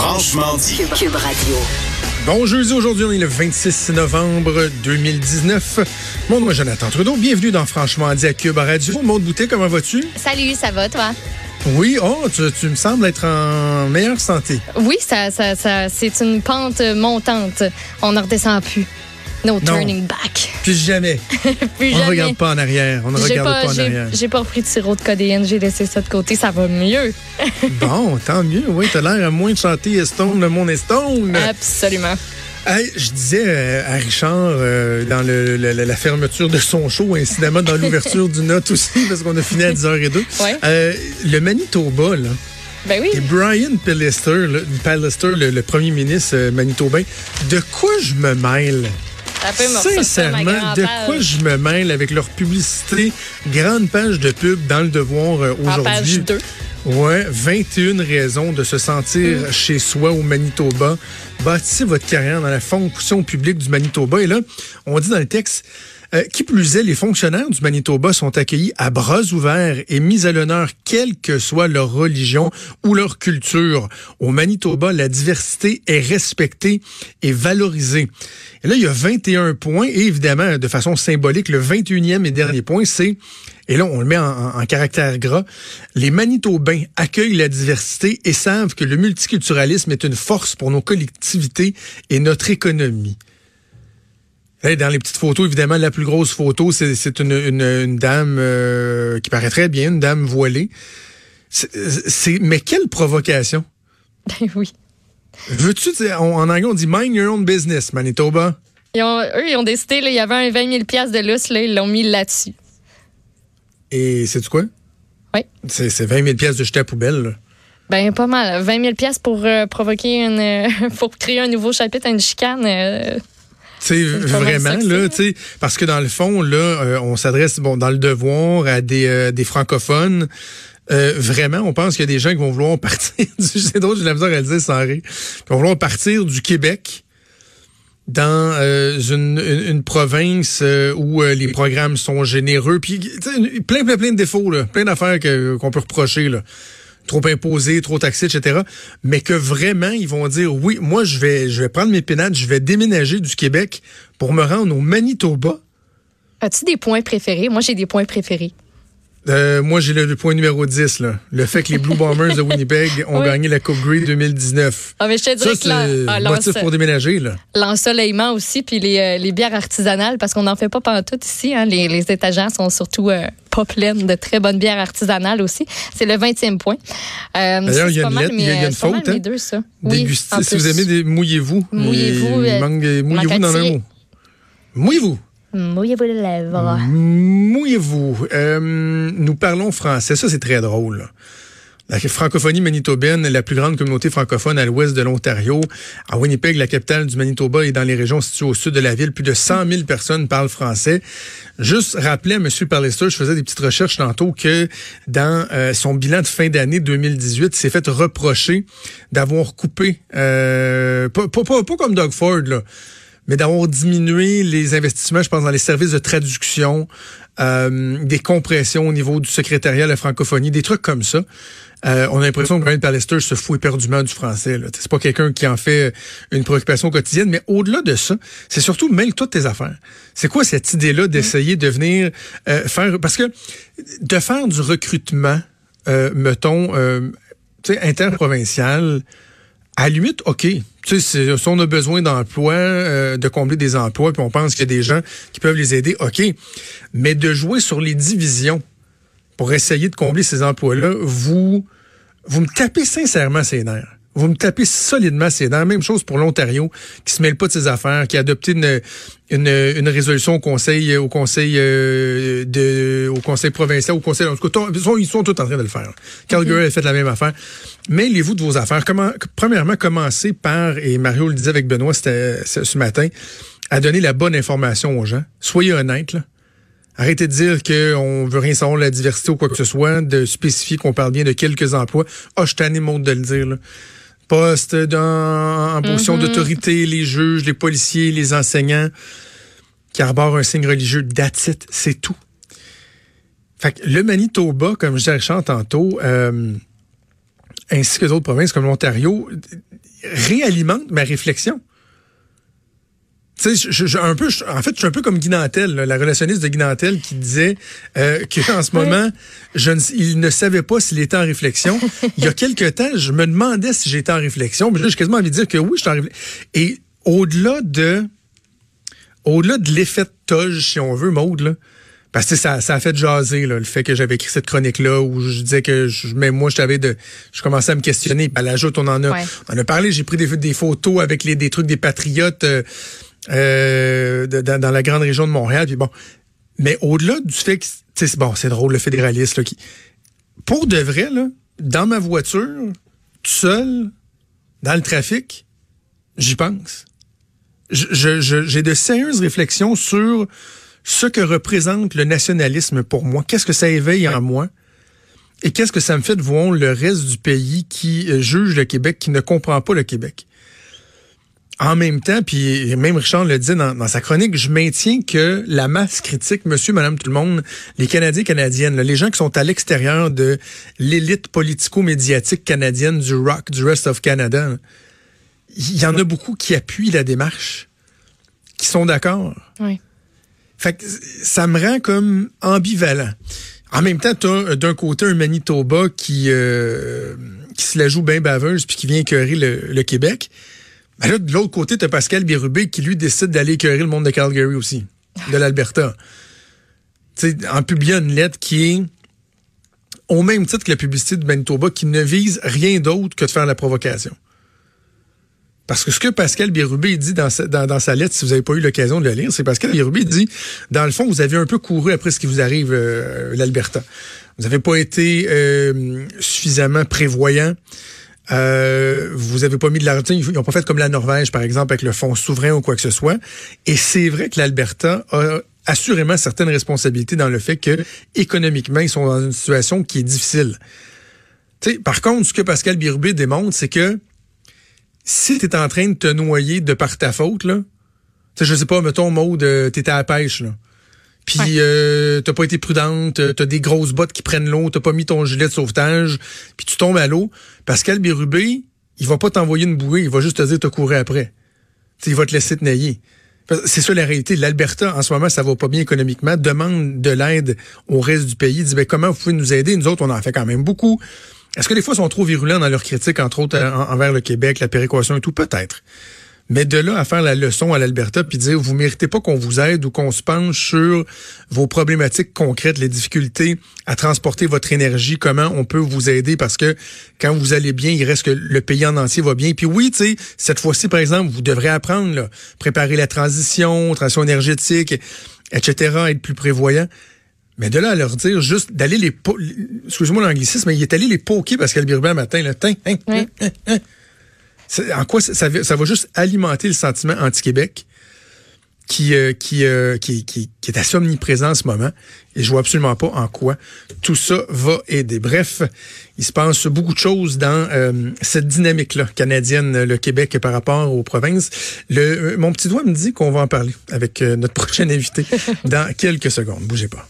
Franchement dit. Cube, Cube Radio. Bon jeudi, aujourd'hui, on est le 26 novembre 2019. Bon, moi, Jonathan Trudeau, bienvenue dans Franchement dit à Cube Radio. Maud Boutet, comment vas-tu? Salut, ça va toi? Oui, oh, tu, tu me sembles être en meilleure santé. Oui, ça, ça, ça, c'est une pente montante. On ne redescend plus. No turning back. Plus jamais. Plus On ne regarde pas en arrière. On ne regarde pas, pas, en arrière. j'ai pas repris de sirop de codéine, j'ai laissé ça de côté, ça va mieux. Bon, tant mieux. Oui, t'as l'air à moins de chanter Stone, le monde est Stone. Absolument. Hey, je disais euh, à Richard euh, dans le, le- la fermeture de son show, incidemment dans l'ouverture du note aussi, parce qu'on a fini à 10h02. Ouais. Euh, le Manitoba, là. Ben oui. Et Brian Pallister, Pallister, le, le premier ministre euh, manitobain, de quoi je me mêle? Sincèrement, de quoi je me mêle avec leur publicité, grande page de pub dans le devoir euh, page aujourd'hui. 2. Ouais, 21 raisons de se sentir Mm. chez soi au Manitoba. Bâtissez votre carrière dans la fonction publique du Manitoba. Et là, on dit dans le texte, euh, qui plus est, les fonctionnaires du Manitoba sont accueillis à bras ouverts et mis à l'honneur, quelle que soit leur religion ou leur culture. Au Manitoba, la diversité est respectée et valorisée. Et là, il y a 21 points et évidemment, de façon symbolique, le 21e et dernier point, c'est, et là, on le met en, en- en caractère gras, les Manitobains accueillent la diversité et savent que le multiculturalisme est une force pour nos collectivités et notre économie. Hey, dans les petites photos, évidemment, la plus grosse photo, c'est une, une, une dame euh, qui paraît très bien, une dame voilée. C'est- mais quelle provocation Ben oui. Veux-tu dire, on- en anglais on dit mind your own business, Manitoba? Ils ont- eux, ils ont décidé, là, il y avait un 20 000 piastres de lousse, là, ils l'ont mis là-dessus. Et c'est quoi? Oui. C'est c'est 20 000 pièces de jeter à poubelle. là. Ben, pas mal. 20 000 piastres pour euh, provoquer une. pour créer un nouveau chapitre, une chicane. euh, Tu sais, pas mal vraiment, là, tu sais, parce que dans le fond, là, euh, on s'adresse, bon, dans le devoir à des, euh, des francophones. Euh, vraiment, on pense qu'il y a des gens qui vont vouloir partir du, c'est drôle, j'ai la misère à le dire sans rire, qui vont vouloir partir du Québec dans euh, une, une, une province euh, où euh, les programmes sont généreux, puis tu sais, une- plein, plein, plein de défauts, là, plein d'affaires qu'on peut reprocher, là. Trop imposé, trop taxé, etc. Mais que vraiment, ils vont dire, oui, moi, je vais, je vais prendre mes pénates, je vais déménager du Québec pour me rendre au Manitoba. As-tu des points préférés? Moi, j'ai des points préférés. Euh, moi, j'ai le, le point numéro 10, là. Le fait que les Blue Bombers de Winnipeg ont Oui. gagné la Coupe Grey 2019. Ah, mais je te Ça, dirais que ah, motif pour déménager, là. l'ensoleillement aussi, puis les, euh, les bières artisanales, parce qu'on n'en fait pas pantoute ici. Hein. Les, les étagères sont surtout euh, pas pleines de très bonnes bières artisanales aussi. C'est le 20e point. Euh, D'ailleurs, il y a une lettre, il y a- une faute, hein. deux, ça. Oui, Si vous aimez des mouillez-vous. Mouillez-vous, Mouillez-vous dans un mot. Mouillez-vous. Mouillez-vous les lèvres. Mouillez-vous. Euh, nous parlons français. Ça, c'est très drôle. La francophonie manitobaine, la plus grande communauté francophone à l'ouest de l'Ontario. À Winnipeg, la capitale du Manitoba et dans les régions situées au sud de la ville, plus de 100 000 personnes parlent français. Juste rappeler à M. Pallister, je faisais des petites recherches tantôt, que dans euh, son bilan de fin d'année 2018, il s'est fait reprocher d'avoir coupé, euh, pas comme Doug Ford, là, mais d'avoir diminué les investissements, je pense, dans les services de traduction, euh, des compressions au niveau du secrétariat à la francophonie, des trucs comme ça. Euh, on a l'impression que Brian Pallister se fout éperdument du français. C'est pas quelqu'un qui en fait une préoccupation quotidienne, mais au-delà de ça, c'est surtout mêle-toi de tes affaires. C'est quoi cette idée-là d'essayer de venir euh, faire... Parce que de faire du recrutement, euh, mettons, euh, interprovincial, à la limite, OK. Tu sais, si on a besoin d'emplois, euh, de combler des emplois, puis on pense qu'il y a des gens qui peuvent les aider, OK. Mais de jouer sur les divisions pour essayer de combler ces emplois-là, vous, vous me tapez sincèrement ces nerfs. Vous me tapez solidement, c'est dans la même chose pour l'Ontario, qui se mêle pas de ses affaires, qui a adopté une, une, une résolution au conseil, au conseil euh, de, au conseil provincial, au conseil, en tout cas, ils sont, ils sont tous en train de le faire. Calgary a fait la même affaire. Mêlez-vous de vos affaires. Comment, premièrement, commencez par, et Mario le disait avec Benoît c'était ce matin, à donner la bonne information aux gens. Soyez honnêtes, là. Arrêtez de dire qu'on veut rien savoir de la diversité ou quoi que ce soit, de spécifier qu'on parle bien de quelques emplois. Ah, oh, je t'en de le dire, là postes dans, en position mm-hmm. d'autorité, les juges, les policiers, les enseignants qui arborent un signe religieux, that's c'est tout. Fait que le Manitoba, comme je disais tantôt, euh, ainsi que d'autres provinces comme l'Ontario, réalimente ma réflexion. Tu sais, je, un peu, en fait, je suis un peu comme Guy Nantel, la relationniste de Guy Nantel, qui disait euh, qu'en ce moment, je ne, il ne savait pas s'il était en réflexion. il y a quelques temps, je me demandais si j'étais en réflexion. Mais j'ai quasiment envie de dire que oui, je suis en réflexion. Et au-delà de, au-delà de l'effet de toge, si on veut, Maude, là, parce que ça, ça a fait jaser là, le fait que j'avais écrit cette chronique-là où je disais que je, même moi, je t'avais de. Je commençais à me questionner. À l'ajout, on en a. On en a parlé, j'ai pris des, des photos avec les, des trucs des patriotes. Euh, euh, dans, la grande région de Montréal. Puis bon, mais au-delà du fait que c'est bon, c'est drôle le fédéraliste là, qui, pour de vrai là, dans ma voiture, tout seul, dans le trafic, j'y pense. J'ai de sérieuses réflexions sur ce que représente le nationalisme pour moi. Qu'est-ce que ça éveille en moi? Et qu'est-ce que ça me fait de voir le reste du pays qui euh, juge le Québec, qui ne comprend pas le Québec? En même temps, puis même Richard le dit dans, sa chronique, je maintiens que la masse critique, monsieur, madame, tout le monde, les Canadiens, Canadiennes, les gens qui sont à l'extérieur de l'élite politico-médiatique canadienne du rock, du rest of Canada, il y en a beaucoup qui appuient la démarche, qui sont d'accord. Oui. Fait que ça me rend comme ambivalent. En même temps, tu as d'un côté un Manitoba qui, euh, qui se la joue bien baveuse puis qui vient écœurer le Québec. Ben là, de l'autre côté, tu as Pascal Bérubé qui, lui, décide d'aller écœurer le monde de Calgary aussi, de l'Alberta. en publiant une lettre qui est au même titre que la publicité de Manitoba, qui ne vise rien d'autre que de faire la provocation. Parce que ce que Pascal Bérubé dit dans sa, dans, sa lettre, si vous n'avez pas eu l'occasion de le lire, c'est Pascal Bérubé dit, dans le fond, vous avez un peu couru après ce qui vous arrive, euh, l'Alberta. Vous n'avez pas été euh, suffisamment prévoyant. Euh, vous avez pas mis de l'argent, ils n'ont pas fait comme la Norvège, par exemple, avec le fonds souverain ou quoi que ce soit. Et c'est vrai que l'Alberta a assurément certaines responsabilités dans le fait que économiquement, ils sont dans une situation qui est difficile. par contre, ce que Pascal Birubé démontre, c'est que si tu es en train de te noyer de par ta faute, là, je sais pas, mettons, mode, euh, t'étais à la pêche, là puis euh, t'as pas été prudente, t'as des grosses bottes qui prennent l'eau, t'as pas mis ton gilet de sauvetage, puis tu tombes à l'eau. Pascal Bérubé, il va pas t'envoyer une bouée, il va juste te dire t'as couru après. T'sais, il va te laisser te nailler. C'est ça la réalité. L'Alberta, en ce moment, ça va pas bien économiquement, demande de l'aide au reste du pays. Dit, ben, comment vous pouvez nous aider? Nous autres, on en fait quand même beaucoup. Est-ce que des fois, ils sont trop virulents dans leurs critiques, entre autres, envers le Québec, la péréquation et tout? Peut-être. Mais de là à faire la leçon à l'Alberta puis dire vous méritez pas qu'on vous aide ou qu'on se penche sur vos problématiques concrètes, les difficultés à transporter votre énergie, comment on peut vous aider parce que quand vous allez bien, il reste que le pays en entier va bien. Puis oui, tu sais, cette fois-ci par exemple, vous devrez apprendre là, préparer la transition, transition énergétique, etc., être plus prévoyant. Mais de là à leur dire juste d'aller les excusez-moi l'anglicisme, mais il est allé les poker parce qu'elle un matin, là, hein, hein, hein, en quoi ça, ça, va juste alimenter le sentiment anti-Québec qui, euh, qui, euh, qui, qui, qui, est assez omniprésent en ce moment. Et je vois absolument pas en quoi tout ça va aider. Bref, il se passe beaucoup de choses dans euh, cette dynamique-là canadienne, le Québec par rapport aux provinces. Le, mon petit doigt me dit qu'on va en parler avec notre prochain invité dans quelques secondes. Bougez pas.